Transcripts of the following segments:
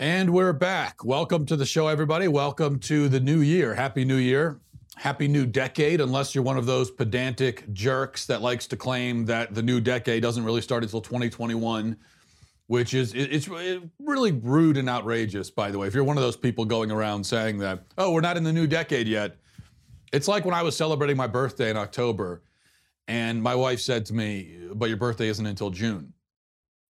And we're back. Welcome to the show, everybody. Welcome to the new year. Happy New Year. Happy new decade, unless you're one of those pedantic jerks that likes to claim that the new decade doesn't really start until 2021, which is it's really rude and outrageous, by the way. If you're one of those people going around saying that, oh, we're not in the new decade yet, it's like when I was celebrating my birthday in October, and my wife said to me, but your birthday isn't until June.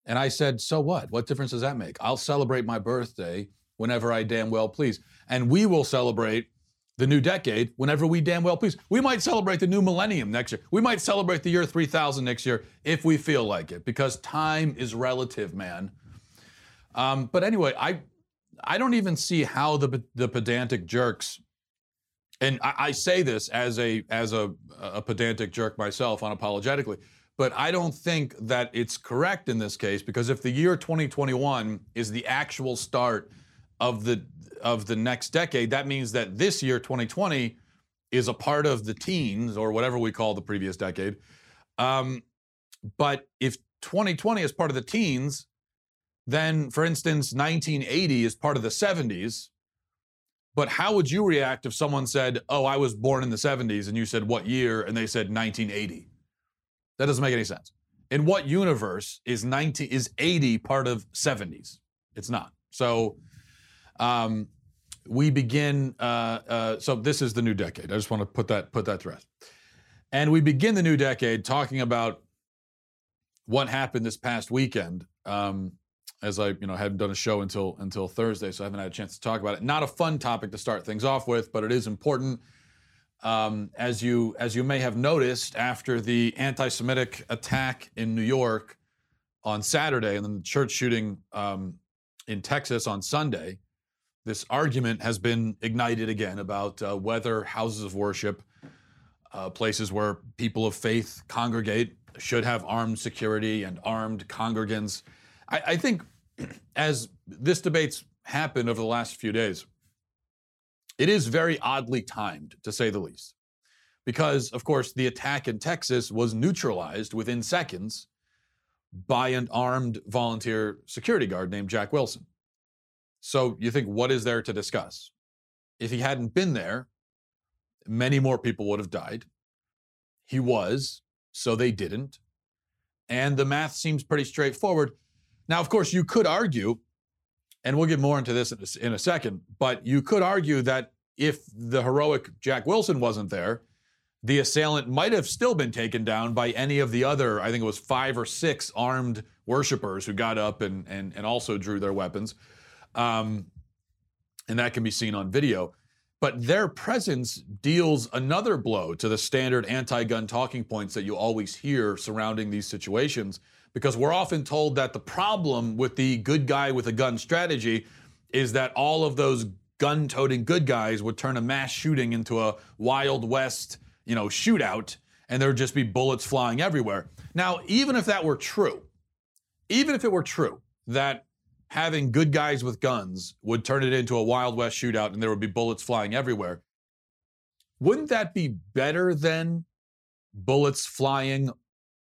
And I said, So what? What difference does that make? I'll celebrate my birthday whenever I damn well please. And we will celebrate the new decade whenever we damn well please. We might celebrate the new millennium next year. We might celebrate the year 3000 next year if we feel like it, because time is relative, man. Um, but anyway, I I don't even see how the the pedantic jerks, and I, I say this as a as a, a pedantic jerk myself, unapologetically. But I don't think that it's correct in this case because if the year 2021 is the actual start of the of the next decade, that means that this year 2020 is a part of the teens or whatever we call the previous decade. Um, but if 2020 is part of the teens, then for instance 1980 is part of the 70s. But how would you react if someone said, "Oh, I was born in the 70s," and you said, "What year?" and they said 1980? That doesn't make any sense. In what universe is 90 is 80 part of 70s? It's not. So um, we begin. Uh, uh, so this is the new decade. I just want to put that put that to rest. And we begin the new decade talking about what happened this past weekend. Um, as I, you know, haven't done a show until until Thursday, so I haven't had a chance to talk about it. Not a fun topic to start things off with, but it is important um, as you as you may have noticed, after the anti-Semitic attack in New York on Saturday, and then the church shooting um, in Texas on Sunday, this argument has been ignited again about uh, whether houses of worship, uh, places where people of faith congregate, should have armed security and armed congregants. I, I think as this debate's happened over the last few days, it is very oddly timed, to say the least, because, of course, the attack in Texas was neutralized within seconds by an armed volunteer security guard named Jack Wilson. So you think, what is there to discuss? If he hadn't been there, many more people would have died. He was, so they didn't. And the math seems pretty straightforward. Now, of course, you could argue and we'll get more into this in a second, but you could argue that if the heroic Jack Wilson wasn't there, the assailant might have still been taken down by any of the other, I think it was five or six armed worshipers who got up and, and, and also drew their weapons. Um, and that can be seen on video. But their presence deals another blow to the standard anti gun talking points that you always hear surrounding these situations because we're often told that the problem with the good guy with a gun strategy is that all of those gun toting good guys would turn a mass shooting into a Wild West, you know, shootout and there would just be bullets flying everywhere. Now, even if that were true, even if it were true that having good guys with guns would turn it into a Wild West shootout and there would be bullets flying everywhere, wouldn't that be better than bullets flying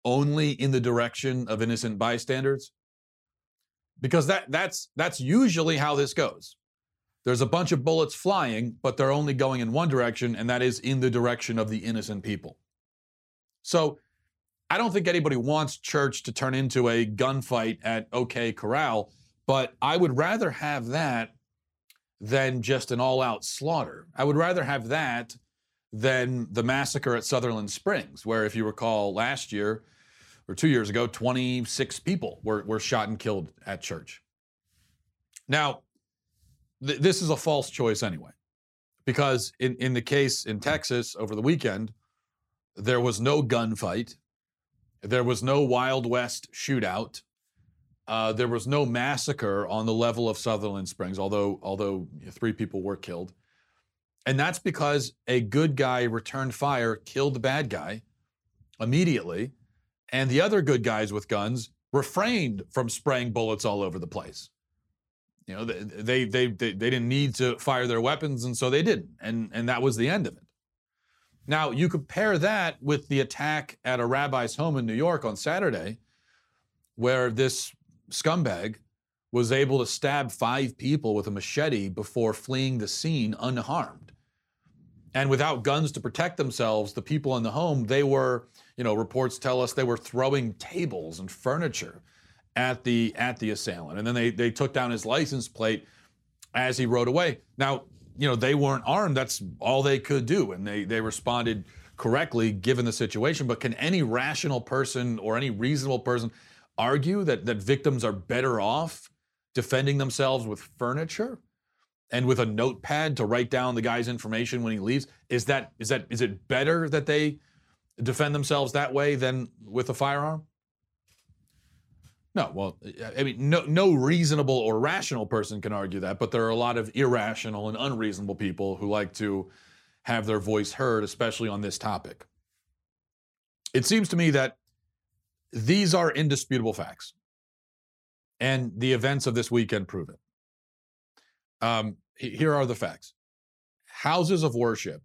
only in the direction of innocent bystanders? Because that, that's, that's usually how this goes. There's a bunch of bullets flying, but they're only going in one direction, and that is in the direction of the innocent people. So I don't think anybody wants church to turn into a gunfight at OK Corral, but I would rather have that than just an all out slaughter. I would rather have that than the massacre at Sutherland Springs, where, if you recall, last year or two years ago, 26 people were, were shot and killed at church. Now, th- this is a false choice anyway, because in, in the case in Texas over the weekend, there was no gunfight, there was no Wild West shootout. Uh, there was no massacre on the level of Sutherland Springs, although although three people were killed. And that's because a good guy returned fire, killed the bad guy immediately, and the other good guys with guns refrained from spraying bullets all over the place. You know, they, they, they, they, didn't need to fire their weapons, and so they didn't. And, and that was the end of it. Now, you compare that with the attack at a rabbi's home in New York on Saturday, where this scumbag was able to stab five people with a machete before fleeing the scene unharmed. And without guns to protect themselves, the people in the home, they were, you know, reports tell us they were throwing tables and furniture at the at the assailant. And then they they took down his license plate as he rode away. Now, you know, they weren't armed. That's all they could do. And they they responded correctly given the situation. But can any rational person or any reasonable person argue that that victims are better off defending themselves with furniture? and with a notepad to write down the guy's information when he leaves is that is that is it better that they defend themselves that way than with a firearm no well i mean no no reasonable or rational person can argue that but there are a lot of irrational and unreasonable people who like to have their voice heard especially on this topic it seems to me that these are indisputable facts. And the events of this weekend prove it. Um, here are the facts. Houses of worship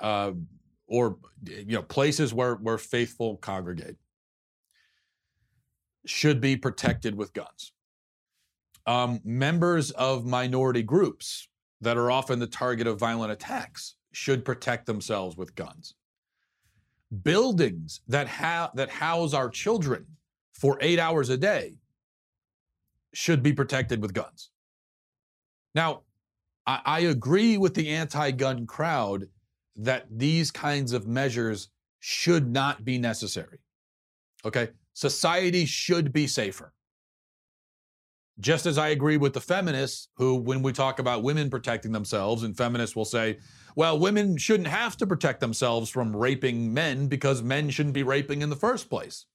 uh, or you know places where where faithful congregate should be protected with guns. Um, members of minority groups that are often the target of violent attacks should protect themselves with guns buildings that have that house our children for eight hours a day should be protected with guns now, I, I agree with the anti gun crowd that these kinds of measures should not be necessary. Okay? Society should be safer. Just as I agree with the feminists who, when we talk about women protecting themselves, and feminists will say, well, women shouldn't have to protect themselves from raping men because men shouldn't be raping in the first place.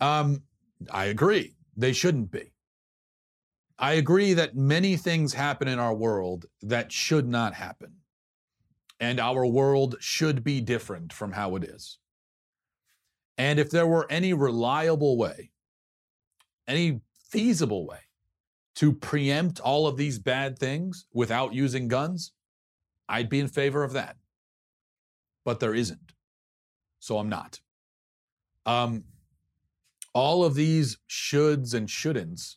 Um, I agree. They shouldn't be. I agree that many things happen in our world that should not happen. And our world should be different from how it is. And if there were any reliable way, any feasible way to preempt all of these bad things without using guns, I'd be in favor of that. But there isn't. So I'm not. Um, all of these shoulds and shouldn'ts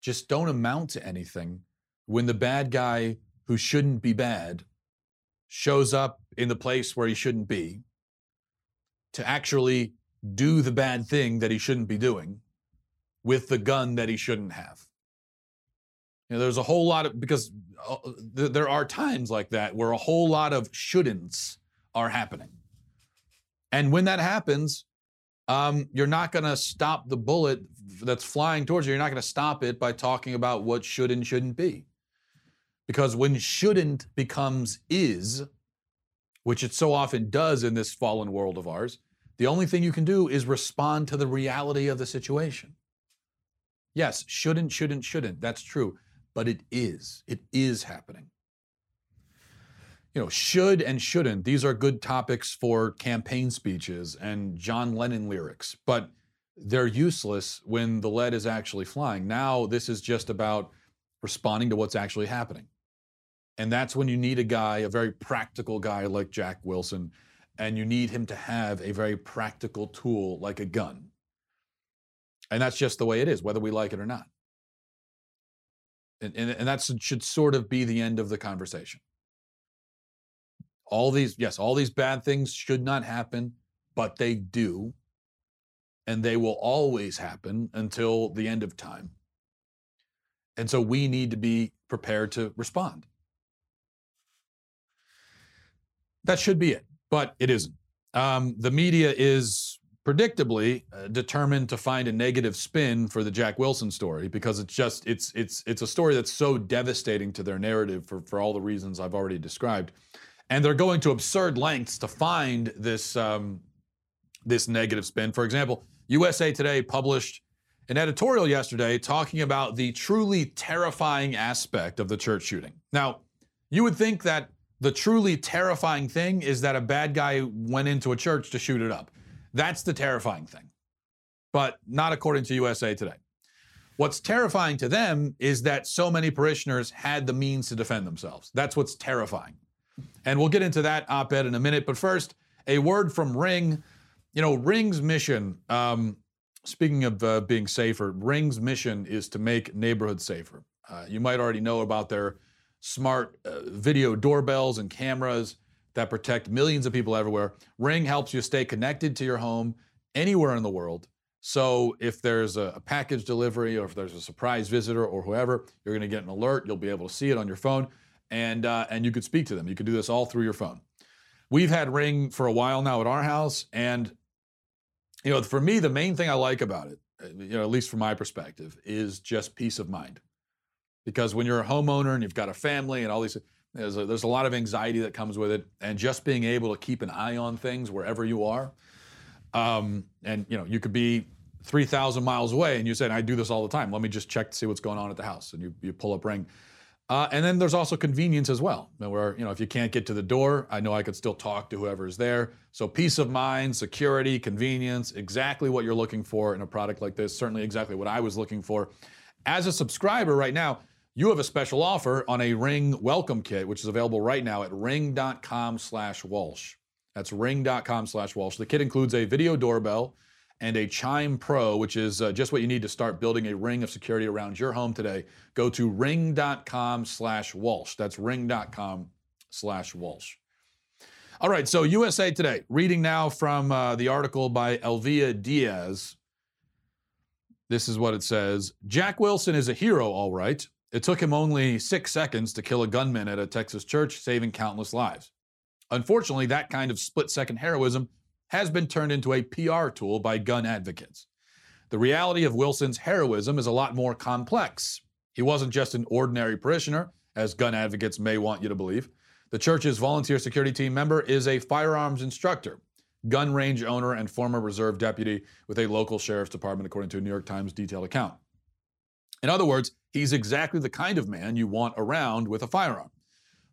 just don't amount to anything when the bad guy who shouldn't be bad shows up in the place where he shouldn't be to actually do the bad thing that he shouldn't be doing with the gun that he shouldn't have. You know, there's a whole lot of, because uh, there are times like that where a whole lot of shouldn'ts are happening. And when that happens, um, you're not going to stop the bullet that's flying towards you. You're not going to stop it by talking about what should and shouldn't be. Because when shouldn't becomes is, which it so often does in this fallen world of ours, the only thing you can do is respond to the reality of the situation. Yes, shouldn't, shouldn't, shouldn't. That's true. But it is. It is happening you know, should and shouldn't, these are good topics for campaign speeches and John Lennon lyrics, but they're useless when the lead is actually flying. Now, this is just about responding to what's actually happening. And that's when you need a guy, a very practical guy like Jack Wilson, and you need him to have a very practical tool like a gun. And that's just the way it is, whether we like it or not. And, and, and that should sort of be the end of the conversation. All these, yes, all these bad things should not happen, but they do. And they will always happen until the end of time. And so we need to be prepared to respond. That should be it, but it isn't. Um, the media is predictably uh, determined to find a negative spin for the Jack Wilson story because it's just it's it's it's a story that's so devastating to their narrative for for all the reasons I've already described and they're going to absurd lengths to find this um, this negative spin. For example, USA Today published an editorial yesterday talking about the truly terrifying aspect of the church shooting. Now, you would think that the truly terrifying thing is that a bad guy went into a church to shoot it up. That's the terrifying thing. But not according to USA Today. What's terrifying to them is that so many parishioners had the means to defend themselves. That's what's terrifying. And we'll get into that op ed in a minute. But first, a word from Ring. You know, Ring's mission um, speaking of uh, being safer, Ring's mission is to make neighborhoods safer. Uh, you might already know about their smart uh, video doorbells and cameras that protect millions of people everywhere. Ring helps you stay connected to your home anywhere in the world. So if there's a, a package delivery or if there's a surprise visitor or whoever, you're going to get an alert. You'll be able to see it on your phone, and uh, and you could speak to them. You could do this all through your phone. We've had Ring for a while now at our house, and you know, for me, the main thing I like about it, uh, you know, at least from my perspective, is just peace of mind. Because when you're a homeowner and you've got a family and all these, there's a, there's a lot of anxiety that comes with it, and just being able to keep an eye on things wherever you are. Um, and you know, you could be 3,000 miles away, and you say, "I do this all the time. Let me just check to see what's going on at the house." And you you pull up Ring. Uh, and then there's also convenience as well, where you know if you can't get to the door, I know I could still talk to whoever is there. So peace of mind, security, convenience, exactly what you're looking for in a product like this. Certainly exactly what I was looking for. As a subscriber right now, you have a special offer on a Ring welcome kit, which is available right now at ring.com slash Walsh. That's ring.com slash Walsh. The kit includes a video doorbell and a Chime Pro, which is uh, just what you need to start building a ring of security around your home today. Go to ring.com slash Walsh. That's ring.com slash Walsh. All right, so USA Today, reading now from uh, the article by Elvia Diaz. This is what it says Jack Wilson is a hero, all right. It took him only six seconds to kill a gunman at a Texas church, saving countless lives. Unfortunately, that kind of split second heroism has been turned into a PR tool by gun advocates. The reality of Wilson's heroism is a lot more complex. He wasn't just an ordinary parishioner, as gun advocates may want you to believe. The church's volunteer security team member is a firearms instructor, gun range owner, and former reserve deputy with a local sheriff's department, according to a New York Times detailed account. In other words, he's exactly the kind of man you want around with a firearm.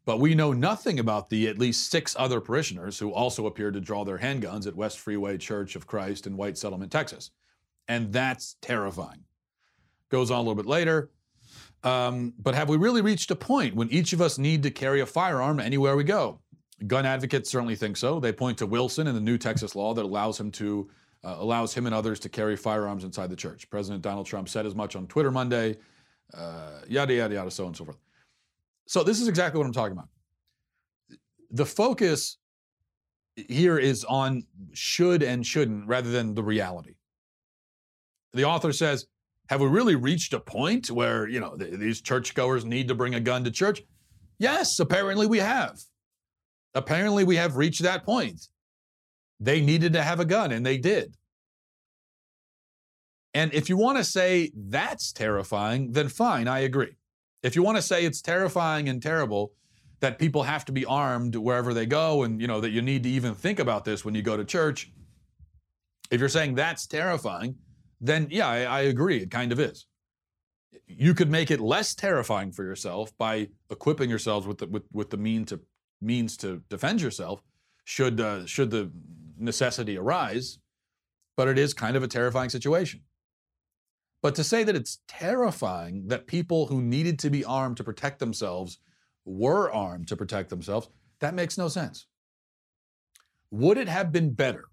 But we know nothing about the at least six other parishioners who also appeared to draw their handguns at West Freeway Church of Christ in White Settlement, Texas. And that's terrifying. Goes on a little bit later. Um, but have we really reached a point when each of us need to carry a firearm anywhere we go? Gun advocates certainly think so. They point to Wilson and the new Texas law that allows him to uh, allows him and others to carry firearms inside the church. President Donald Trump said as much on Twitter Monday. Uh, yada yada yada, so on and so forth. So this is exactly what I'm talking about. The focus here is on should and shouldn't rather than the reality. The author says, have we really reached a point where, you know, th- these churchgoers need to bring a gun to church? Yes, apparently we have. Apparently we have reached that point. They needed to have a gun and they did. And if you want to say that's terrifying, then fine, I agree. If you want to say it's terrifying and terrible that people have to be armed wherever they go and you know that you need to even think about this when you go to church, if you're saying that's terrifying, then yeah, I, I agree. It kind of is. You could make it less terrifying for yourself by equipping yourselves with the, with, with the mean to, means to defend yourself should, uh, should the necessity arise. But it is kind of a terrifying situation. But to say that it's terrifying that people who needed to be armed to protect themselves were armed to protect themselves, that makes no sense. Would it have been better?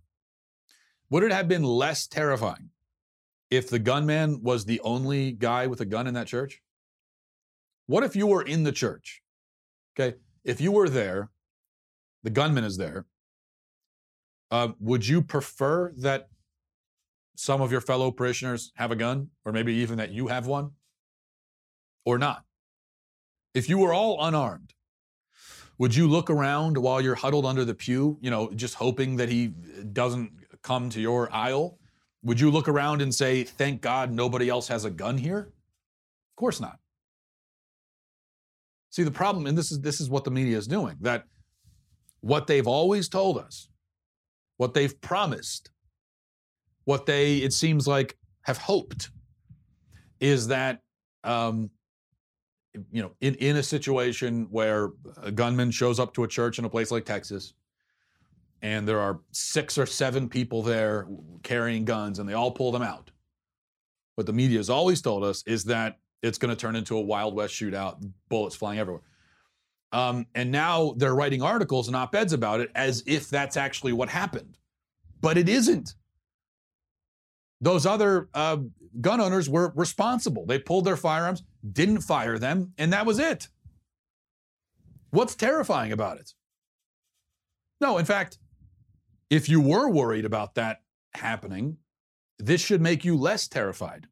Would it have been less terrifying if the gunman was the only guy with a gun in that church? What if you were in the church? Okay, if you were there, the gunman is there. Uh, would you prefer that some of your fellow parishioners have a gun, or maybe even that you have one, or not? If you were all unarmed, would you look around while you're huddled under the pew, you know, just hoping that he doesn't come to your aisle? Would you look around and say, thank God nobody else has a gun here? Of course not. See, the problem, and this is this is what the media is doing, that what they've always told us, what they've promised, what they, it seems like, have hoped is that, um, you know, in, in a situation where a gunman shows up to a church in a place like Texas, and there are six or seven people there carrying guns, and they all pull them out. What the media has always told us is that it's going to turn into a Wild West shootout, bullets flying everywhere. Um, and now they're writing articles and op eds about it as if that's actually what happened. But it isn't. Those other uh, gun owners were responsible. They pulled their firearms, didn't fire them, and that was it. What's terrifying about it? No, in fact, if you were worried about that happening, this should make you less terrified.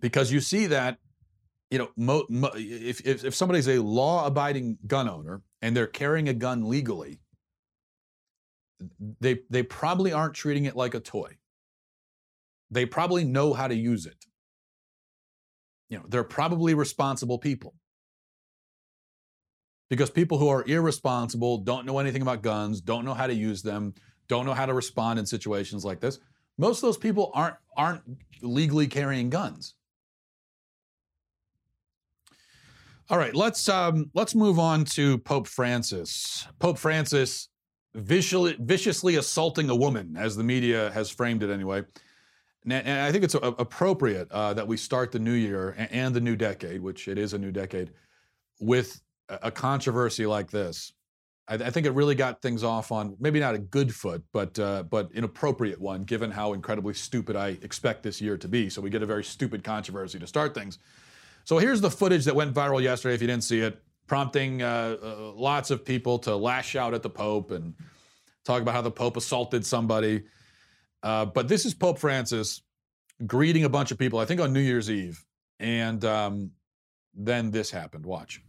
Because you see that, you know, mo, mo, if, if, if somebody's a law abiding gun owner and they're carrying a gun legally, they, they probably aren't treating it like a toy. They probably know how to use it. You know, they're probably responsible people. Because people who are irresponsible, don't know anything about guns, don't know how to use them, don't know how to respond in situations like this, most of those people aren't aren't legally carrying guns. All right, let's um, let's move on to Pope Francis. Pope Francis viciously, viciously assaulting a woman, as the media has framed it anyway. And I think it's appropriate uh, that we start the new year and the new decade, which it is a new decade, with a controversy like this. I, I think it really got things off on maybe not a good foot, but uh, but an appropriate one, given how incredibly stupid I expect this year to be. So we get a very stupid controversy to start things. So here's the footage that went viral yesterday. If you didn't see it, prompting uh, uh, lots of people to lash out at the Pope and talk about how the Pope assaulted somebody. Uh, but this is Pope Francis greeting a bunch of people, I think on New Year's Eve. And um, then this happened. Watch.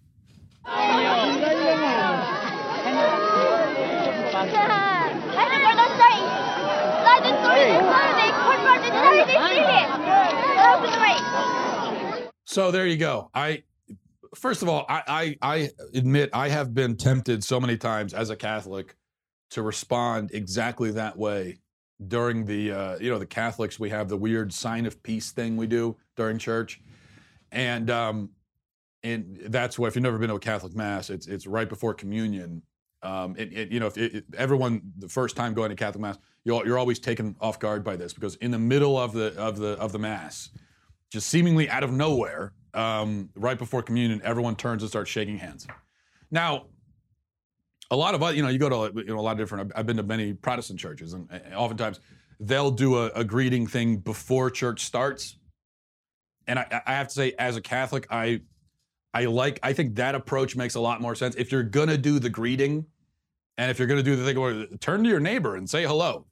So there you go. I first of all, I, I, I admit I have been tempted so many times as a Catholic to respond exactly that way during the uh, you know the Catholics we have the weird sign of peace thing we do during church, and um, and that's why if you've never been to a Catholic mass, it's it's right before communion. Um, it, it, you know, if it, everyone the first time going to Catholic mass, you're, you're always taken off guard by this because in the middle of the of the of the mass, just seemingly out of nowhere, um, right before communion, everyone turns and starts shaking hands. Now, a lot of you know, you go to you know, a lot of different. I've been to many Protestant churches, and, oftentimes they'll do a, a, greeting thing before church starts. And I, I have to say, as a Catholic, I I like. I think that approach makes a lot more sense. If you're gonna do the greeting, and if you're gonna do the thing where turn to your neighbor and say hello,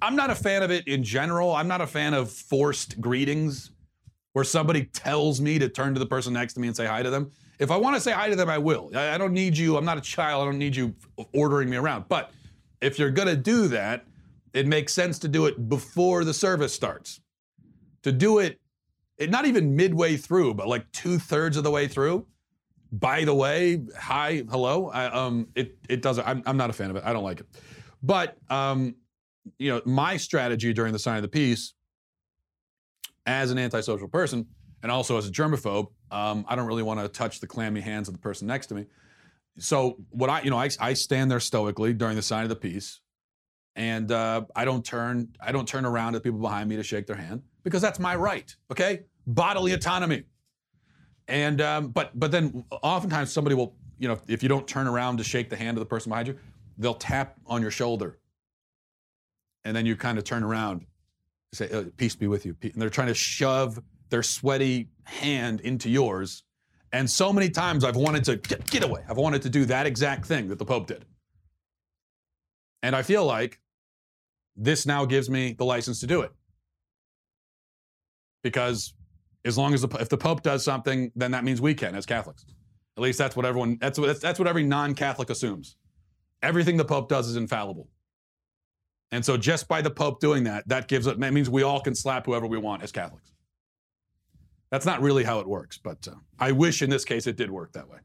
I'm not a fan of it in general. I'm not a fan of forced greetings where somebody tells me to turn to the person next to me and say hi to them. If I want to say hi to them, I will. I, don't need you. I'm not a child. I don't need you ordering me around. But if you're going to do that, it makes sense to do it before the service starts. To do it, it not even midway through, but like two thirds of the way through. By the way, hi, hello. I, um, it it doesn't. I'm, I'm not a fan of it. I don't like it. But um, you know, my strategy during the sign of the peace, as an antisocial person, and also as a germaphobe, um, I don't really want to touch the clammy hands of the person next to me. So what I, you know, I, I stand there stoically during the sign of the peace, and uh, I don't turn, I don't turn around at people behind me to shake their hand because that's my right. Okay, bodily autonomy. And um, but but then oftentimes somebody will, you know, if you don't turn around to shake the hand of the person behind you, they'll tap on your shoulder, and then you kind of turn around, say, oh, "Peace be with you," and they're trying to shove their sweaty hand into yours. And so many times I've wanted to get, get away. I've wanted to do that exact thing that the Pope did. And I feel like this now gives me the license to do it. Because as long as the, if the Pope does something, then that means we can as Catholics. At least that's what everyone, that's what, that's what every non Catholic assumes. Everything the Pope does is infallible. And so just by the Pope doing that, that gives it, that means we all can slap whoever we want as Catholics. That's not really how it works, but uh, I wish in this case it did work that way.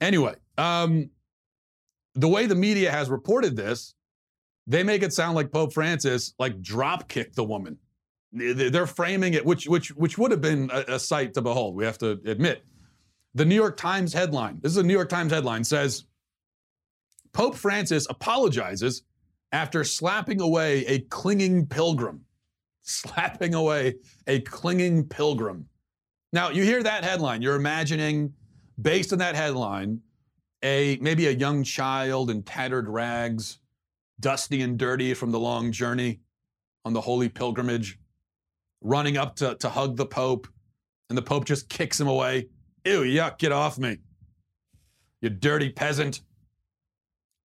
Anyway, um, the way the media has reported this, they make it sound like Pope Francis like drop kicked the woman. They're framing it, which which which would have been a, a sight to behold. We have to admit. The New York Times headline. This is a New York Times headline says Pope Francis apologizes after slapping away a clinging pilgrim slapping away a clinging pilgrim. Now, you hear that headline, you're imagining, based on that headline, a maybe a young child in tattered rags, dusty and dirty from the long journey, on the holy pilgrimage, running up to, to hug the Pope, and the Pope just kicks him away. Ew, yuck, get off me. You dirty peasant.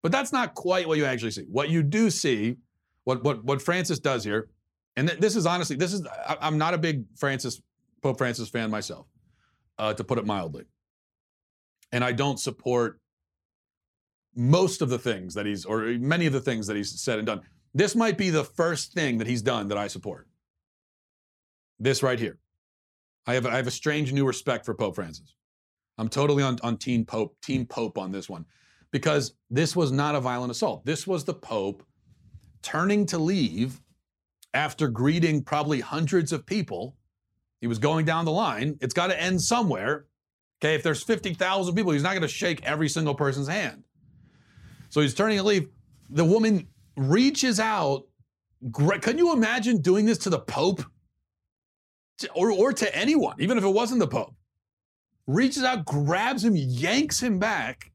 But that's not quite what you actually see. What you do see, what what what Francis does here, and th- this is honestly, this is I, I'm not a big Francis Pope Francis fan myself, uh, to put it mildly, and I don't support most of the things that he's or many of the things that he's said and done. This might be the first thing that he's done that I support. This right here. I have, I have a strange new respect for Pope Francis. I'm totally on, on Team Pope, Team Pope on this one because this was not a violent assault. This was the Pope turning to leave after greeting probably hundreds of people. He was going down the line. It's got to end somewhere. Okay, if there's 50,000 people, he's not going to shake every single person's hand. So he's turning to leave. The woman reaches out. Can you imagine doing this to the Pope? Or, or to anyone, even if it wasn't the Pope? Reaches out, grabs him, yanks him back.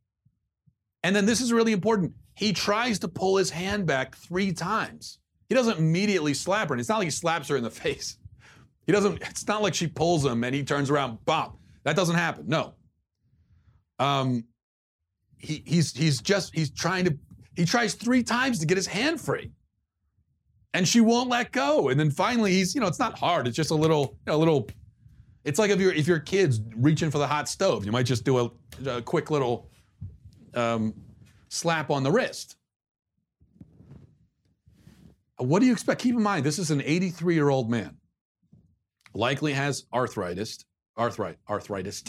And then this is really important. He tries to pull his hand back three times. He doesn't immediately slap her. And it's not like he slaps her in the face. He doesn't, it's not like she pulls him and he turns around, bop. That doesn't happen. No. Um, he, he's he's just he's trying to he tries three times to get his hand free and she won't let go and then finally he's you know it's not hard it's just a little you know, a little it's like if your if your kids reaching for the hot stove you might just do a, a quick little um, slap on the wrist what do you expect keep in mind this is an 83 year old man likely has arthritis arthritis arthritis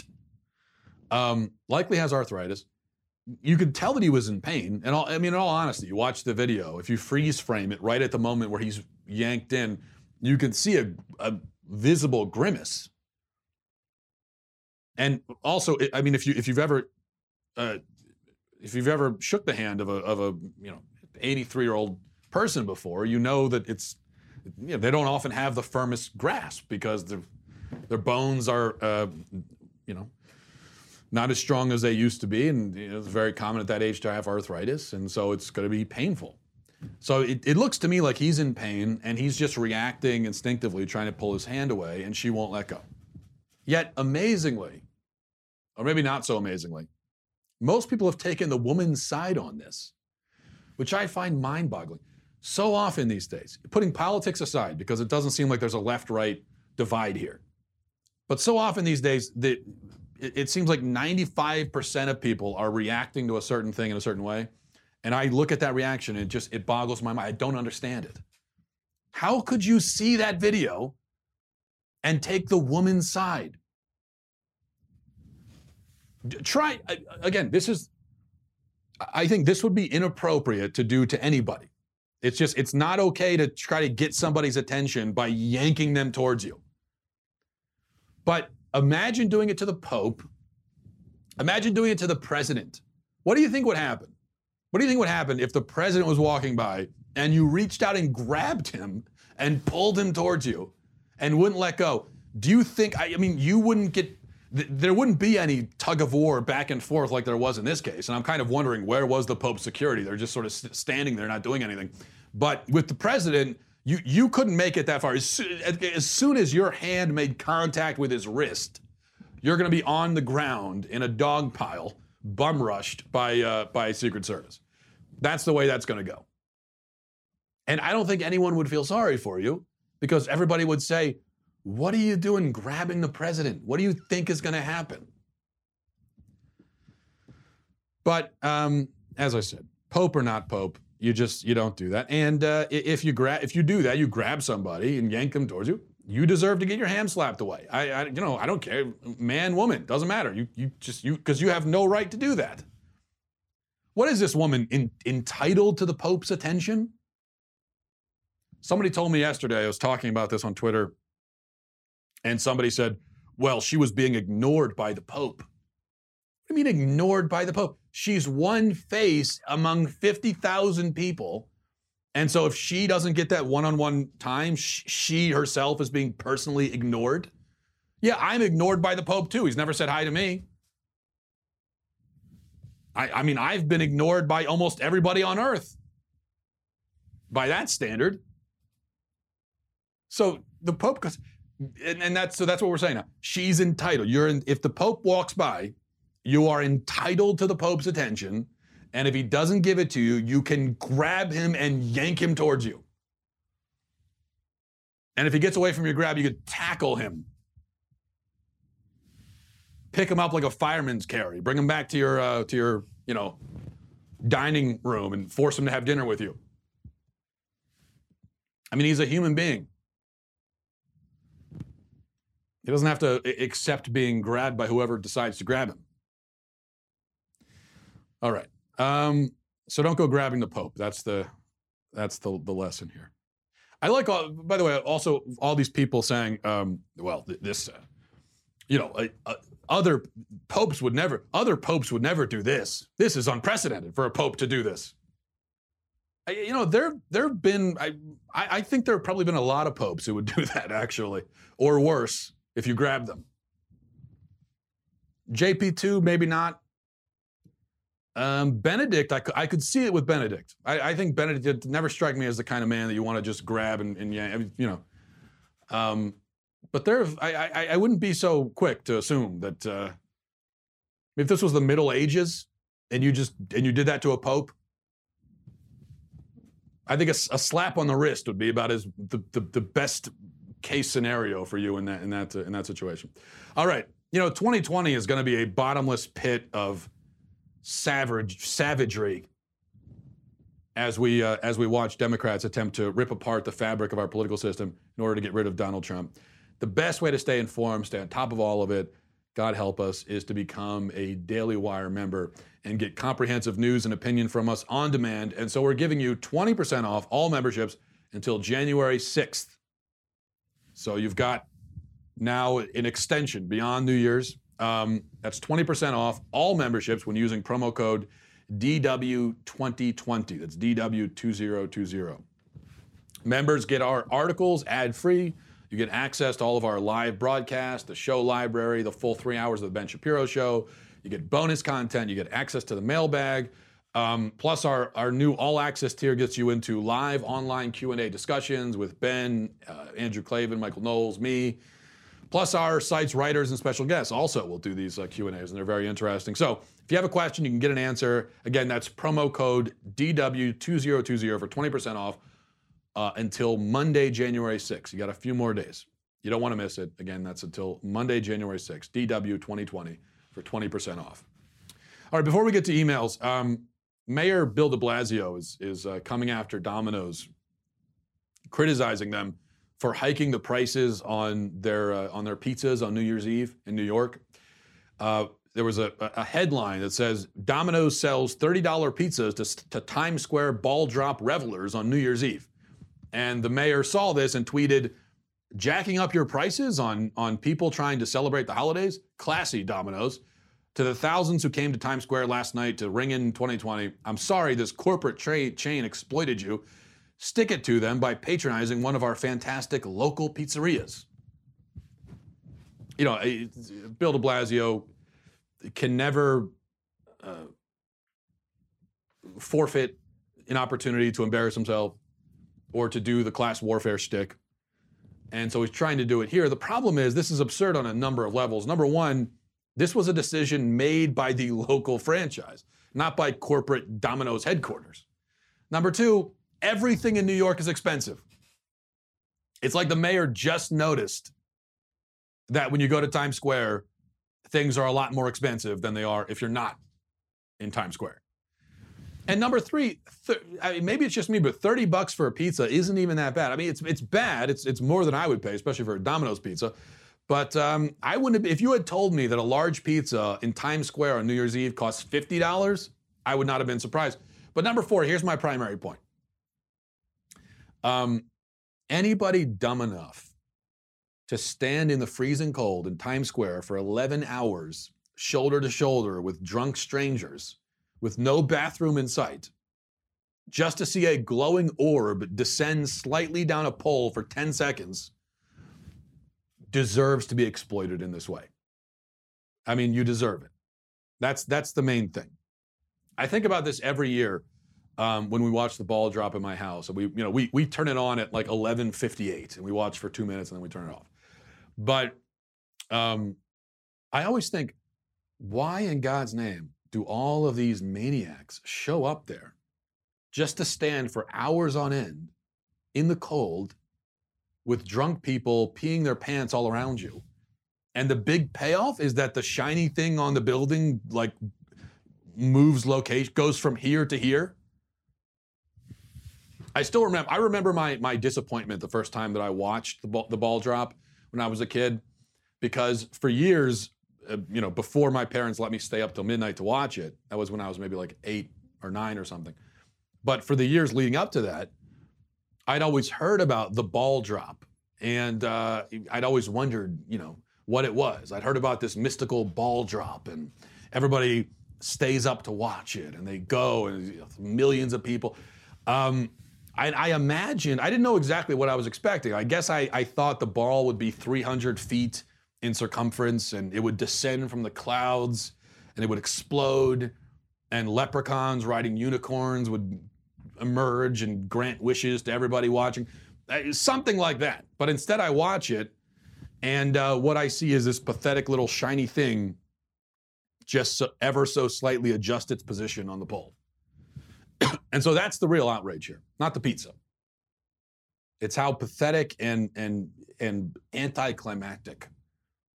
um, likely has arthritis you could tell that he was in pain. And all, I mean, in all honesty, you watch the video. If you freeze frame it right at the moment where he's yanked in, you can see a, a visible grimace. And also, I mean, if you if you've ever uh, if you've ever shook the hand of a of a you know 83 year old person before, you know that it's you know, they don't often have the firmest grasp because their their bones are uh, you know not as strong as they used to be, and you know, it's very common at that age to have arthritis, and so it's going to be painful. So it, it looks to me like he's in pain, and he's just reacting instinctively, trying to pull his hand away, and she won't let go. Yet, amazingly, or maybe not so amazingly, most people have taken the woman's side on this, which I find mind boggling. So often these days, putting politics aside, because it doesn't seem like there's a left right divide here, but so often these days, the, it, it seems like 95% of people are reacting to a certain thing in a certain way. And I look at that reaction and it just it boggles my mind. I don't understand it. How could you see that video and take the woman's side? Try uh, uh, again, this is I think this would be inappropriate to do to anybody. It's just it's not okay to try to get somebody's attention by yanking them towards you. But Imagine doing it to the Pope. Imagine doing it to the president. What do you think would happen? What do you think would happen if the president was walking by and you reached out and grabbed him and pulled him towards you and wouldn't let go? Do you think, I, I mean, you wouldn't get, th- there wouldn't be any tug of war back and forth like there was in this case. And I'm kind of wondering where was the Pope's security? They're just sort of st- standing there not doing anything. But with the president, you, you couldn't make it that far. As, as soon as your hand made contact with his wrist, you're going to be on the ground in a dog pile, bum rushed by, uh, by Secret Service. That's the way that's going to go. And I don't think anyone would feel sorry for you because everybody would say, What are you doing grabbing the president? What do you think is going to happen? But um, as I said, Pope or not Pope, you just you don't do that. And uh, if you grab if you do that, you grab somebody and yank them towards you. You deserve to get your hand slapped away. I, I you know I don't care, man, woman, doesn't matter. You you just you because you have no right to do that. What is this woman in, entitled to the Pope's attention? Somebody told me yesterday. I was talking about this on Twitter, and somebody said, "Well, she was being ignored by the Pope." I mean ignored by the Pope? She's one face among 50,000 people. And so if she doesn't get that one on one time, she herself is being personally ignored. Yeah, I'm ignored by the Pope too. He's never said hi to me. I, I mean, I've been ignored by almost everybody on earth by that standard. So the Pope goes, and, and that's so that's what we're saying now. She's entitled. You're in, if the Pope walks by, you are entitled to the Pope's attention, and if he doesn't give it to you, you can grab him and yank him towards you. And if he gets away from your grab, you could tackle him. Pick him up like a fireman's carry. Bring him back to your uh, to your you know dining room and force him to have dinner with you. I mean, he's a human being. He doesn't have to accept being grabbed by whoever decides to grab him. All right. Um, so don't go grabbing the Pope. That's the that's the the lesson here. I like all. By the way, also all these people saying, um, well, this, uh, you know, uh, uh, other popes would never, other popes would never do this. This is unprecedented for a pope to do this. I, you know, there there have been. I I think there have probably been a lot of popes who would do that actually, or worse if you grab them. JP2, maybe not. Um, Benedict, I, I could see it with Benedict. I, I think Benedict never strike me as the kind of man that you want to just grab and, and yeah, you know. Um, but there, I, I, I wouldn't be so quick to assume that uh, if this was the Middle Ages and you just and you did that to a pope, I think a, a slap on the wrist would be about as the, the, the best case scenario for you in that in that in that situation. All right, you know, 2020 is going to be a bottomless pit of savage savagery as we uh, as we watch Democrats attempt to rip apart the fabric of our political system in order to get rid of Donald Trump. The best way to stay informed, stay on top of all of it, God help us, is to become a Daily Wire member and get comprehensive news and opinion from us on demand. And so we're giving you 20% off all memberships until January 6th. So you've got now an extension beyond New Year's. Um, that's 20% off all memberships when using promo code DW2020. That's DW2020. Members get our articles ad free. You get access to all of our live broadcasts, the show library, the full three hours of the Ben Shapiro show. You get bonus content. You get access to the mailbag. Um, plus, our, our new all access tier gets you into live online Q&A discussions with Ben, uh, Andrew Klavan, Michael Knowles, me. Plus, our site's writers and special guests also will do these uh, Q&As, and they're very interesting. So, if you have a question, you can get an answer. Again, that's promo code DW2020 for 20% off uh, until Monday, January 6th. You got a few more days. You don't want to miss it. Again, that's until Monday, January 6th, DW2020 for 20% off. All right, before we get to emails, um, Mayor Bill de Blasio is, is uh, coming after Domino's, criticizing them for hiking the prices on their, uh, on their pizzas on New Year's Eve in New York. Uh, there was a, a, headline that says Domino's sells $30 pizzas to, to Times Square ball drop revelers on New Year's Eve. And the mayor saw this and tweeted, jacking up your prices on, on people trying to celebrate the holidays? Classy, Domino's. To the thousands who came to Times Square last night to ring in 2020, I'm sorry this corporate tra- chain exploited you. Stick it to them by patronizing one of our fantastic local pizzerias. You know, Bill de Blasio can never uh, forfeit an opportunity to embarrass himself or to do the class warfare shtick. And so he's trying to do it here. The problem is this is absurd on a number of levels. Number one, this was a decision made by the local franchise, not by corporate Domino's headquarters. Number two, everything in New York is expensive. It's like the mayor just noticed that when you go to Times Square, things are a lot more expensive than they are if you're not in Times Square. And number three, th- I mean, maybe it's just me, but 30 bucks for a pizza isn't even that bad. I mean, it's it's bad. It's it's more than I would pay, especially for a Domino's pizza. But um, I wouldn't have, if you had told me that a large pizza in Times Square on New Year's Eve costs $50, I would not have been surprised. But number four, here's my primary point. Um, anybody dumb enough to stand in the freezing cold in Times Square for 11 hours, shoulder to shoulder with drunk strangers, with no bathroom in sight, just to see a glowing orb descend slightly down a pole for 10 seconds, deserves to be exploited in this way. I mean, you deserve it. That's that's the main thing. I think about this every year um, when we watch the ball drop in my house. We, you know, we we turn it on at like 11:58, and we watch for two minutes, and then we turn it off. But um, I always think, why in God's name do all of these maniacs show up there just to stand for hours on end in the cold with drunk people peeing their pants all around you? And the big payoff is that the shiny thing on the building like moves location, goes from here to here. I still remember. I remember my my disappointment the first time that I watched the ball, the ball drop when I was a kid, because for years, uh, you know, before my parents let me stay up till midnight to watch it, that was when I was maybe like eight or nine or something. But for the years leading up to that, I'd always heard about the ball drop, and uh, I'd always wondered, you know, what it was. I'd heard about this mystical ball drop, and everybody stays up to watch it, and they go, and you know, millions of people. Um, I, I imagine I didn't know exactly what I was expecting. I guess I, I thought the ball would be 300 feet in circumference, and it would descend from the clouds, and it would explode, and leprechauns riding unicorns would emerge and grant wishes to everybody watching, Uh, something like that. But instead, I watch it, and uh, what I see is this pathetic little shiny thing just so, ever so slightly adjust its position on the pole. and so that's the real outrage here, not the pizza. It's how pathetic and and and anticlimactic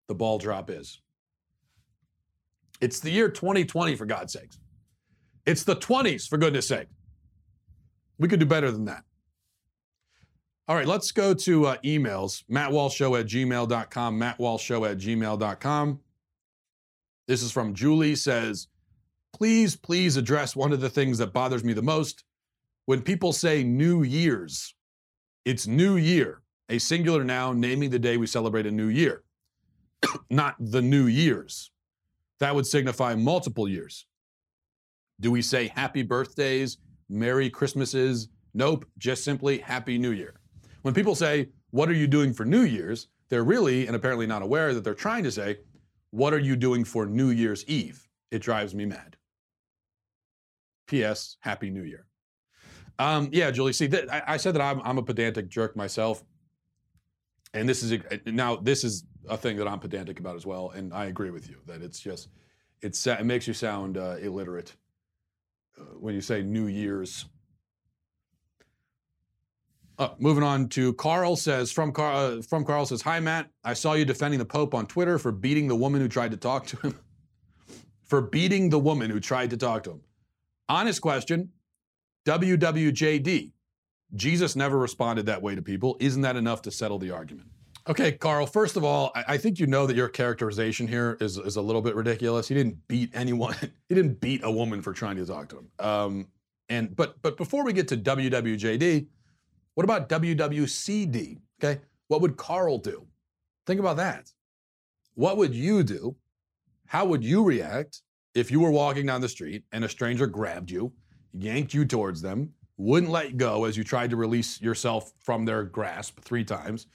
the ball drop is. It's the year 2020 for God's sakes. It's the 20s for goodness sake. We could do better than that. All right, let's go to uh, emails. MattWalshShow at gmail.com. MattWalshShow at gmail.com. This is from Julie says, please, please address one of the things that bothers me the most. When people say New Year's, it's New Year, a singular noun naming the day we celebrate a new year, not the New Year's. That would signify multiple years. Do we say happy birthdays, Merry Christmases? Nope, just simply Happy New Year. When people say, What are you doing for New Year's? they're really and apparently not aware that they're trying to say, What are you doing for New Year's Eve? It drives me mad. P.S. Happy New Year. Um, yeah, Julie. See, th- I, I said that I'm, I'm a pedantic jerk myself, and this is a, now this is a thing that I'm pedantic about as well, and I agree with you that it's just it's it makes you sound uh, illiterate uh, when you say New Year's. Uh, moving on to Carl says from uh, from Carl says hi Matt. I saw you defending the Pope on Twitter for beating the woman who tried to talk to him. For beating the woman who tried to talk to him. Honest question. WWJD Jesus never responded that way to people. Isn't that enough to settle the argument Okay, Carl. First of all, I, I think you know that your characterization here is, is a little bit ridiculous. He didn't beat anyone. he didn't beat a woman for trying to talk to him. Um, and but but before we get to WWJD, what about WWCD? Okay, what would Carl do? Think about that. What would you do? How would you react if you were walking down the street and a stranger grabbed you, yanked you towards them, wouldn't let go as you tried to release yourself from their grasp three times?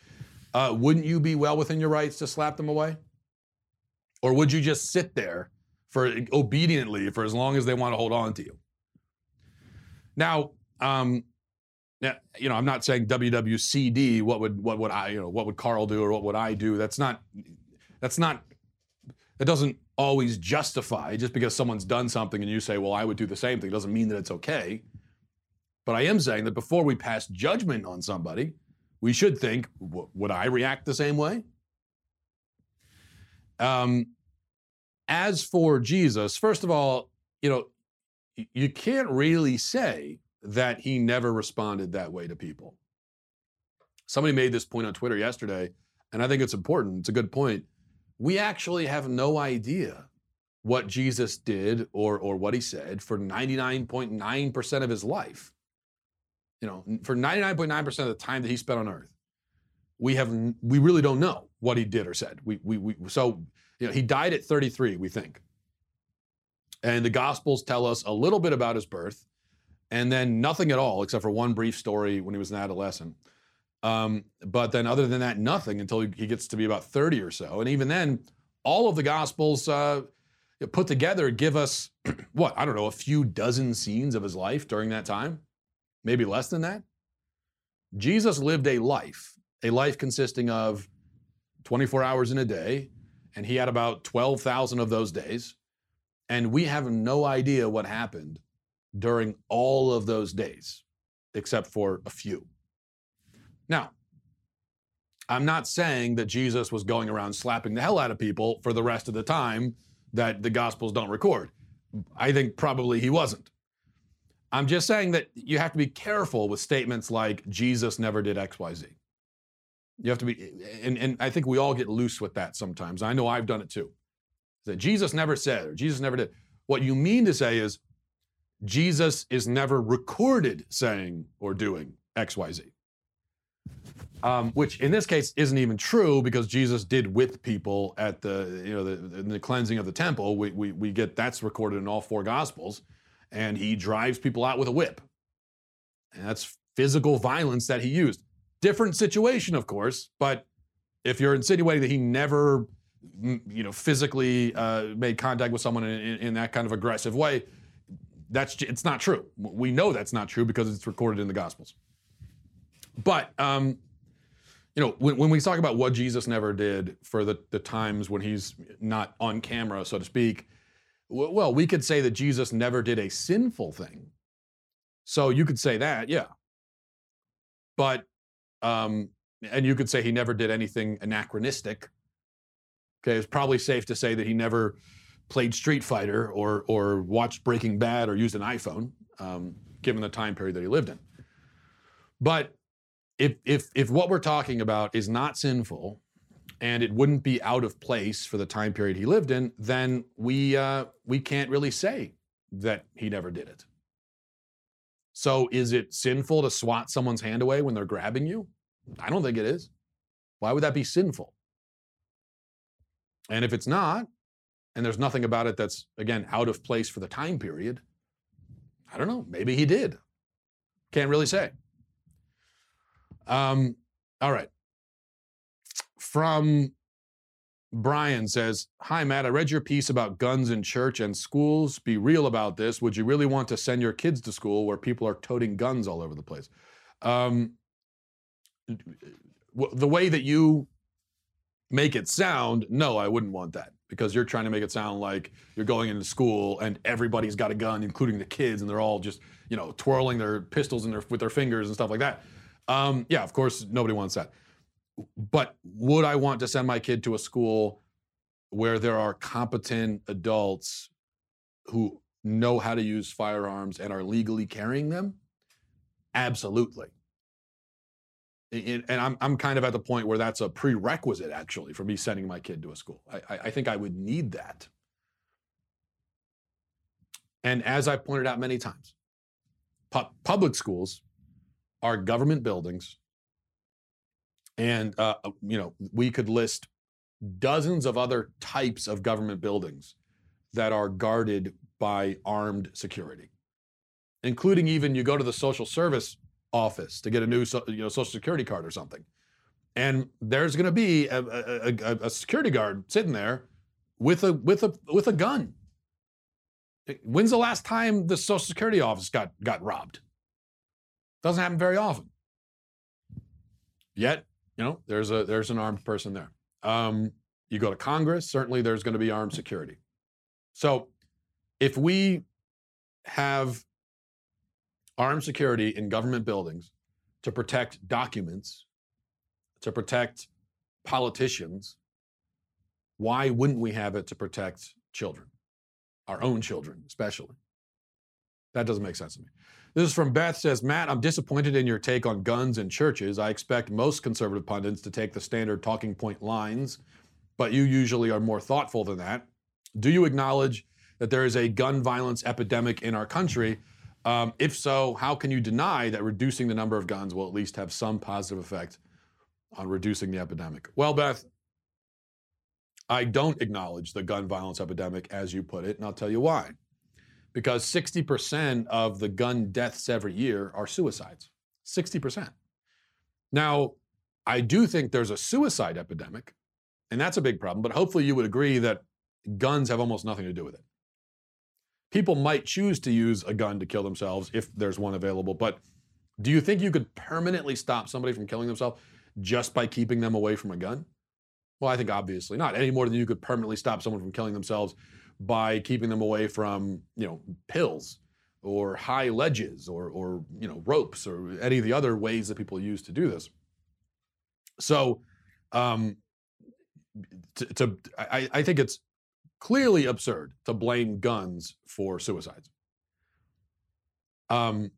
Uh, wouldn't you be well within your rights to slap them away? Or would you just sit there for obediently for as long as they want to hold on to you? Now, um, now, you know, I'm not saying WWCD. What would what would I you know what would Carl do or what would I do? That's not that's not that doesn't always justify just because someone's done something and you say, well, I would do the same thing doesn't mean that it's okay. But I am saying that before we pass judgment on somebody, we should think, would I react the same way? Um, as for Jesus, first of all, you know, you can't really say that he never responded that way to people. Somebody made this point on Twitter yesterday, and I think it's important. It's a good point. We actually have no idea what Jesus did or, or what he said for 99.9% of his life you know, for 99.9% of the time that he spent on earth, we have we really don't know what he did or said. We, we, we so you know he died at 33, we think. And the Gospels tell us a little bit about his birth, and then nothing at all except for one brief story when he was an adolescent. Um, but then, other than that, nothing until he gets to be about 30 or so. And even then, all of the Gospels uh, put together give us what I don't know a few dozen scenes of his life during that time, maybe less than that. Jesus lived a life, a life consisting of 24 hours in a day, and he had about 12,000 of those days. And we have no idea what happened during all of those days, except for a few. Now, I'm not saying that Jesus was going around slapping the hell out of people for the rest of the time that the Gospels don't record. I think probably he wasn't. I'm just saying that you have to be careful with statements like Jesus never did XYZ. You have to be, and, and I think we all get loose with that sometimes. I know I've done it too. That Jesus never said or Jesus never did. What you mean to say is Jesus is never recorded saying or doing XYZ. Um, which in this case isn't even true because Jesus did with people at the you know the, the cleansing of the temple. We, we, we get that's recorded in all four gospels, and he drives people out with a whip, and that's physical violence that he used. Different situation, of course, but if you're insinuating that he never you know physically uh, made contact with someone in, in, in that kind of aggressive way, that's it's not true. We know that's not true because it's recorded in the gospels. But um, you know, when, when we talk about what Jesus never did for the, the times when he's not on camera, so to speak, well, we could say that Jesus never did a sinful thing. So you could say that, yeah. But, um, and you could say he never did anything anachronistic. Okay, it's probably safe to say that he never played Street Fighter or or watched Breaking Bad or used an iPhone, um, given the time period that he lived in. But if if if what we're talking about is not sinful and it wouldn't be out of place for the time period he lived in, then we uh, we can't really say that he never did it. So is it sinful to swat someone's hand away when they're grabbing you? I don't think it is. Why would that be sinful? And if it's not, and there's nothing about it that's again out of place for the time period, I don't know. Maybe he did. Can't really say. Um, all right. From Brian says, Hi, Matt. I read your piece about guns in church and schools. Be real about this. Would you really want to send your kids to school where people are toting guns all over the place? Um, the way that you make it sound, no, I wouldn't want that because you're trying to make it sound like you're going into school and everybody's got a gun, including the kids, and they're all just, you know, twirling their pistols in their, with their fingers and stuff like that. Um, yeah, of course, nobody wants that. But would I want to send my kid to a school where there are competent adults who know how to use firearms and are legally carrying them? Absolutely. And I'm, I'm kind of at the point where that's a prerequisite, actually, for me sending my kid to a school. I, I think I would need that. And as I pointed out many times, pu- public schools are government buildings. And, uh, uh, you know, we could list dozens of other types of government buildings that are guarded by armed security, including even you go to the social service office to get a new you know, social security card or something. And there's going to be a, a, a, a, security guard sitting there with a with a with a gun. When's the last time the social security office got got robbed? Doesn't happen very often. Yet, you know, there's a there's an armed person there. Um, you go to Congress, certainly there's going to be armed security. So, if we have armed security in government buildings to protect documents, to protect politicians, why wouldn't we have it to protect children, our own children, especially? That doesn't make sense to me. This is from Beth says, Matt, I'm disappointed in your take on guns and churches. I expect most conservative pundits to take the standard talking point lines, but you usually are more thoughtful than that. Do you acknowledge that there is a gun violence epidemic in our country? Um, if so, how can you deny that reducing the number of guns will at least have some positive effect on reducing the epidemic? Well, Beth, I don't acknowledge the gun violence epidemic as you put it, and I'll tell you why because 60% of the gun deaths every year are suicides. 60%. Now, I do think there's a suicide epidemic, and that's a big problem, but hopefully you would agree that guns have almost nothing to do with it. People might choose to use a gun to kill themselves if there's one available, but do you think you could permanently stop somebody from killing themselves just by keeping them away from a gun? Well, I think obviously not, any more than you could permanently stop someone from killing themselves by keeping them away from, you know, pills or high ledges or, or you know, ropes or any of the other ways that people use to do this. So, um, to, to I, I think it's clearly absurd to blame guns for suicides. Um,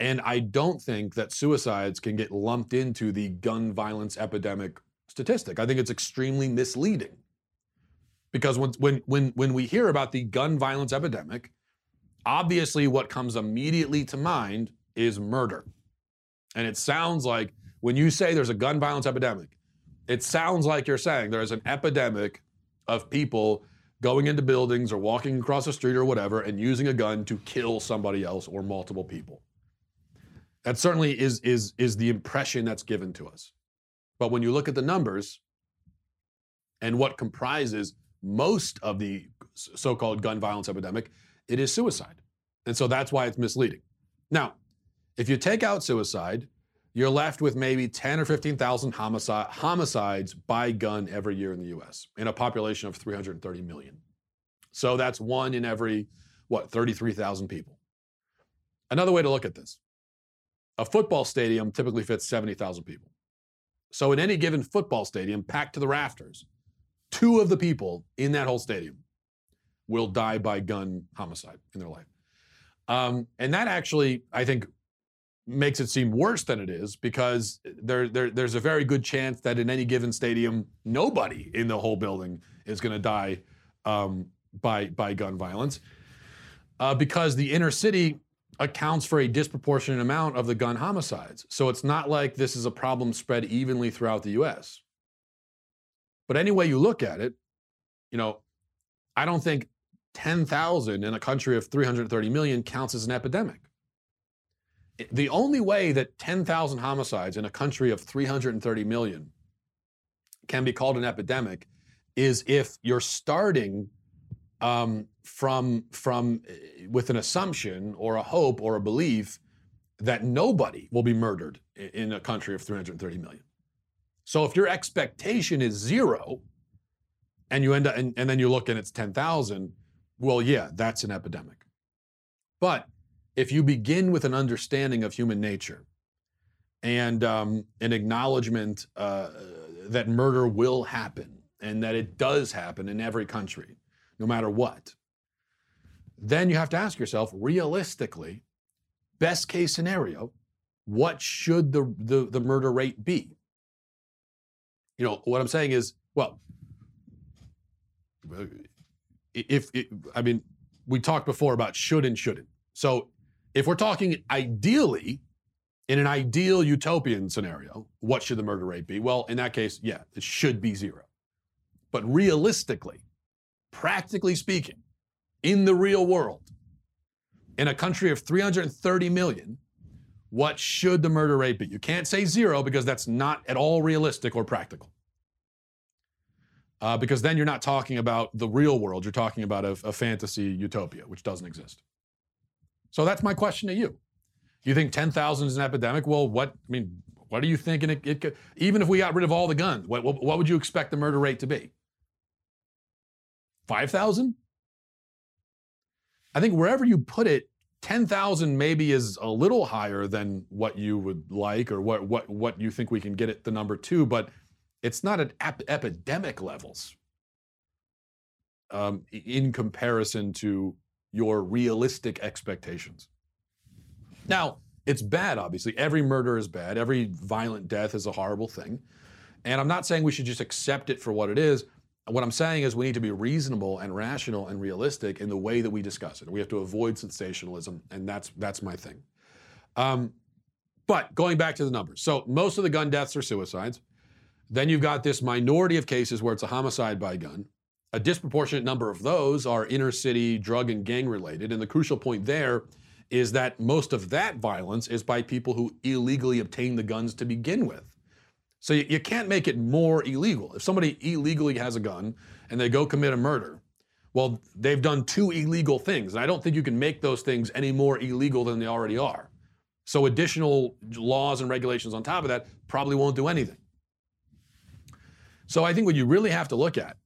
and I don't think that suicides can get lumped into the gun violence epidemic statistic. I think it's extremely misleading. Because when, when, when, when we hear about the gun violence epidemic, obviously what comes immediately to mind is murder. And it sounds like when you say there's a gun violence epidemic, it sounds like you're saying there's an epidemic of people going into buildings or walking across the street or whatever and using a gun to kill somebody else or multiple people. That certainly is, is, is the impression that's given to us. But when you look at the numbers and what comprises most of the so called gun violence epidemic, it is suicide. And so that's why it's misleading. Now, if you take out suicide, you're left with maybe 10 or 15,000 homicide, homicides by gun every year in the US in a population of 330 million. So that's one in every, what, 33,000 people. Another way to look at this a football stadium typically fits 70,000 people. So in any given football stadium, packed to the rafters, two of the people in that whole stadium will die by gun homicide in their life. Um, and that actually, I think, makes it seem worse than it is because there, there, there's a very good chance that in any given stadium, nobody in the whole building is going to die um, by, by gun violence. Uh, because the inner city accounts for a disproportionate amount of the gun homicides. So it's not like this is a problem spread evenly throughout the US. But any way you look at it, you know, I don't think 10,000 in a country of 330 million counts as an epidemic. The only way that 10,000 homicides in a country of 330 million can be called an epidemic is if you're starting um, from from eh, with an assumption or a hope or a belief that nobody will be murdered in a country of 330 million. So if your expectation is zero, and you end up and, and then you look and it's 10,000, well, yeah, that's an epidemic. But if you begin with an understanding of human nature and um, an acknowledgement uh, that murder will happen and that it does happen in every country, no matter what, then you have to ask yourself realistically, best case scenario, what should the, the, the murder rate be? You know, what I'm saying is, well, if, if I mean, we talked before about should and shouldn't. So if we're talking ideally, in an ideal utopian scenario, what should the murder rate be? Well, in that case, yeah, it should be zero. But realistically, practically speaking, in the real world, in a country of 330 million, what should the murder rate be? You can't say zero because that's not at all realistic or practical. Uh, because then you're not talking about the real world, you're talking about a, a fantasy utopia, which doesn't exist. So that's my question to you. You think 10,000 is an epidemic? Well, what, I mean, what are you thinking it, it could, even if we got rid of all the guns, what, what, what would you expect the murder rate to be? 5,000? I think wherever you put it, 10,000 maybe is a little higher than what you would like or what, what, what you think we can get at the number two, but it's not at ep- epidemic levels um, in comparison to your realistic expectations. Now, it's bad, obviously. Every murder is bad. Every violent death is a horrible thing. And I'm not saying we should just accept it for what it is. What I'm saying is we need to be reasonable and rational and realistic in the way that we discuss it. We have to avoid sensationalism, and that's that's my thing. Um, but going back to the numbers, so most of the gun deaths are suicides. Then you've got this minority of cases where it's a homicide by gun. A disproportionate number of those are inner city drug and gang related, and the crucial point there is that most of that violence is by people who illegally obtain the guns to begin with. So you, you can't make it more illegal. If somebody illegally has a gun and they go commit a murder, Well, they've done two illegal things. And I don't think you can make those things any more illegal than they already are. So additional laws and regulations on top of that probably won't do anything. So I think what you really have to look at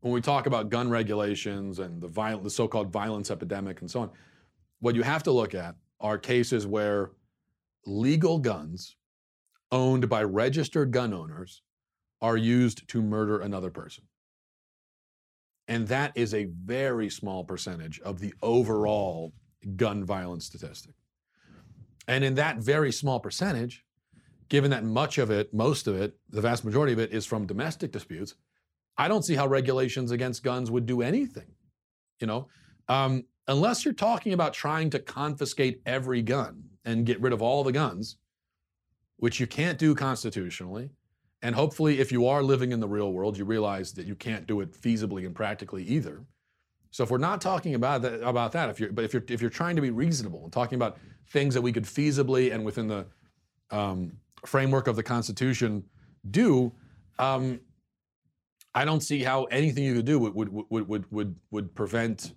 when we talk about gun regulations and the violent, the so-called violence epidemic and so on, what you have to look at are cases where legal guns owned by registered gun owners are used to murder another person. And that is a very small percentage of the overall gun violence statistic. And in that very small percentage, given that much of it, most of it, the vast majority of it is from domestic disputes, I don't see how regulations against guns would do anything. You know, um, unless you're talking about trying to confiscate every gun and get rid of all the guns, which you can't do constitutionally. And hopefully, if you are living in the real world, you realize that you can't do it feasibly and practically either. So if we're not talking about that, about that, if you're but if you're if you're trying to be reasonable and talking about things that we could feasibly and within the um, framework of the Constitution do, um, I don't see how anything you could do would would would would would, would prevent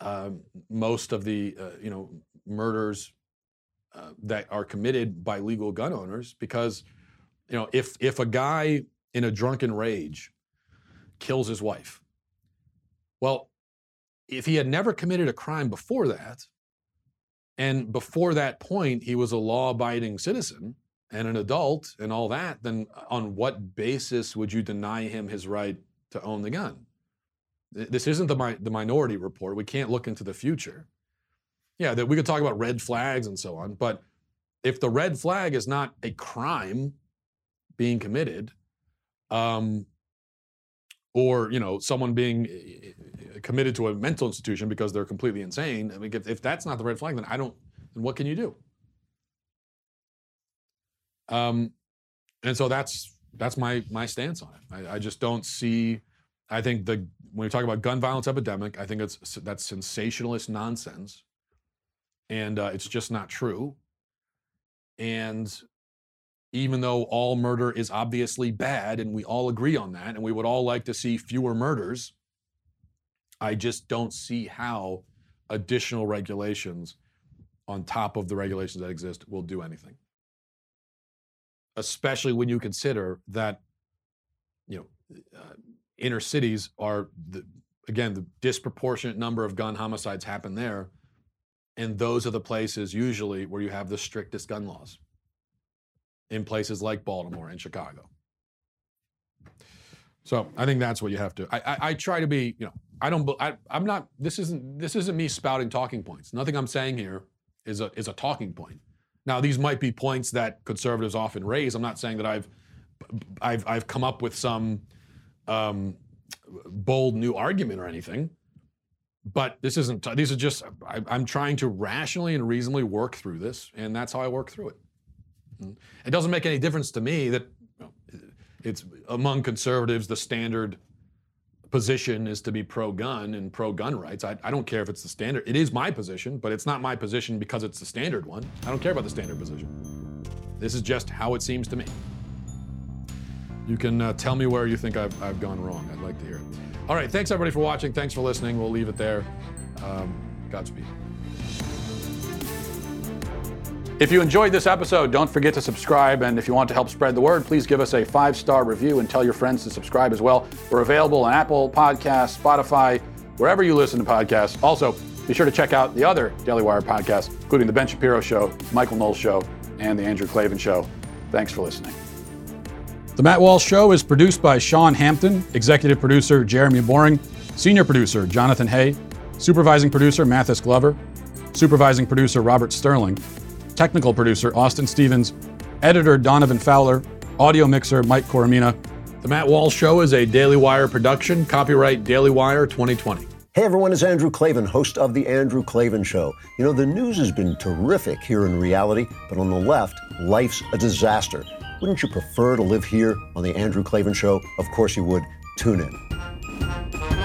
uh, most of the uh, you know murders uh, that are committed by legal gun owners because you know if if a guy in a drunken rage kills his wife well if he had never committed a crime before that and before that point he was a law-abiding citizen and an adult and all that then on what basis would you deny him his right to own the gun? This isn't the, mi- the minority report. We can't look into the future yeah, that we could talk about red flags and so on, but if the red flag is not a crime being committed, um, or you know someone being eh, eh, committed to a mental institution because they're completely insane. I mean, if, if that's not the red flag, then I don't. Then what can you do? Um, and so that's that's my my stance on it. I, I just don't see. I think the when we talk about gun violence epidemic, I think it's that's sensationalist nonsense and uh, it's just not true. And even though all murder is obviously bad, and we all agree on that, and we would all like to see fewer murders, I just don't see how additional regulations on top of the regulations that exist will do anything. Especially when you consider that, you know, uh, inner cities are the, again the disproportionate number of gun homicides happen there and those are the places usually where you have the strictest gun laws in places like Baltimore and Chicago. So I think that's what you have to. I, I, I try to be, you know, I don't. I, I'm not. This isn't. This isn't me spouting talking points. Nothing I'm saying here is a is a talking point. Now these might be points that conservatives often raise. I'm not saying that I've I've I've come up with some um, bold new argument or anything but this isn't these are just I, am trying to rationally and reasonably work through this and that's how i work through it. Mm. it doesn't make any difference to me that it's among conservatives the standard position is to be pro-gun and pro-gun rights. I, I don't care if it's the standard it is my position but it's not my position because it's the standard one. I don't care about the standard position. This is just how it seems to me. You can uh, tell me where you think I've, I've gone wrong. I'd like to hear it all right, thanks everybody for watching. Thanks for listening. We'll leave it there. Um, Godspeed. If you enjoyed this episode, don't forget to subscribe. And if you want to help spread the word, please give us a five star review and tell your friends to subscribe as well. We're available on Apple Podcasts, Spotify, wherever you listen to podcasts. Also, be sure to check out the other Daily Wire podcasts, including The Ben Shapiro Show, Michael Knowles Show, and The Andrew Klavan Show. Thanks for listening. The Matt Walsh Show is produced by Sean Hampton, executive producer Jeremy Boring, senior producer Jonathan Hay, supervising producer Mathis Glover, supervising producer Robert Sterling, technical producer Austin Stevens, editor Donovan Fowler, audio mixer Mike Coromina. The Matt Walsh Show is a Daily Wire production, copyright Daily Wire 2020. Hey everyone, it's Andrew Klavan, host of The Andrew Klavan Show. You know, the news has been terrific here in reality, but on the left, life's a disaster. Wouldn't you prefer to live here on The Andrew Klavan Show? Of course you would. Tune in.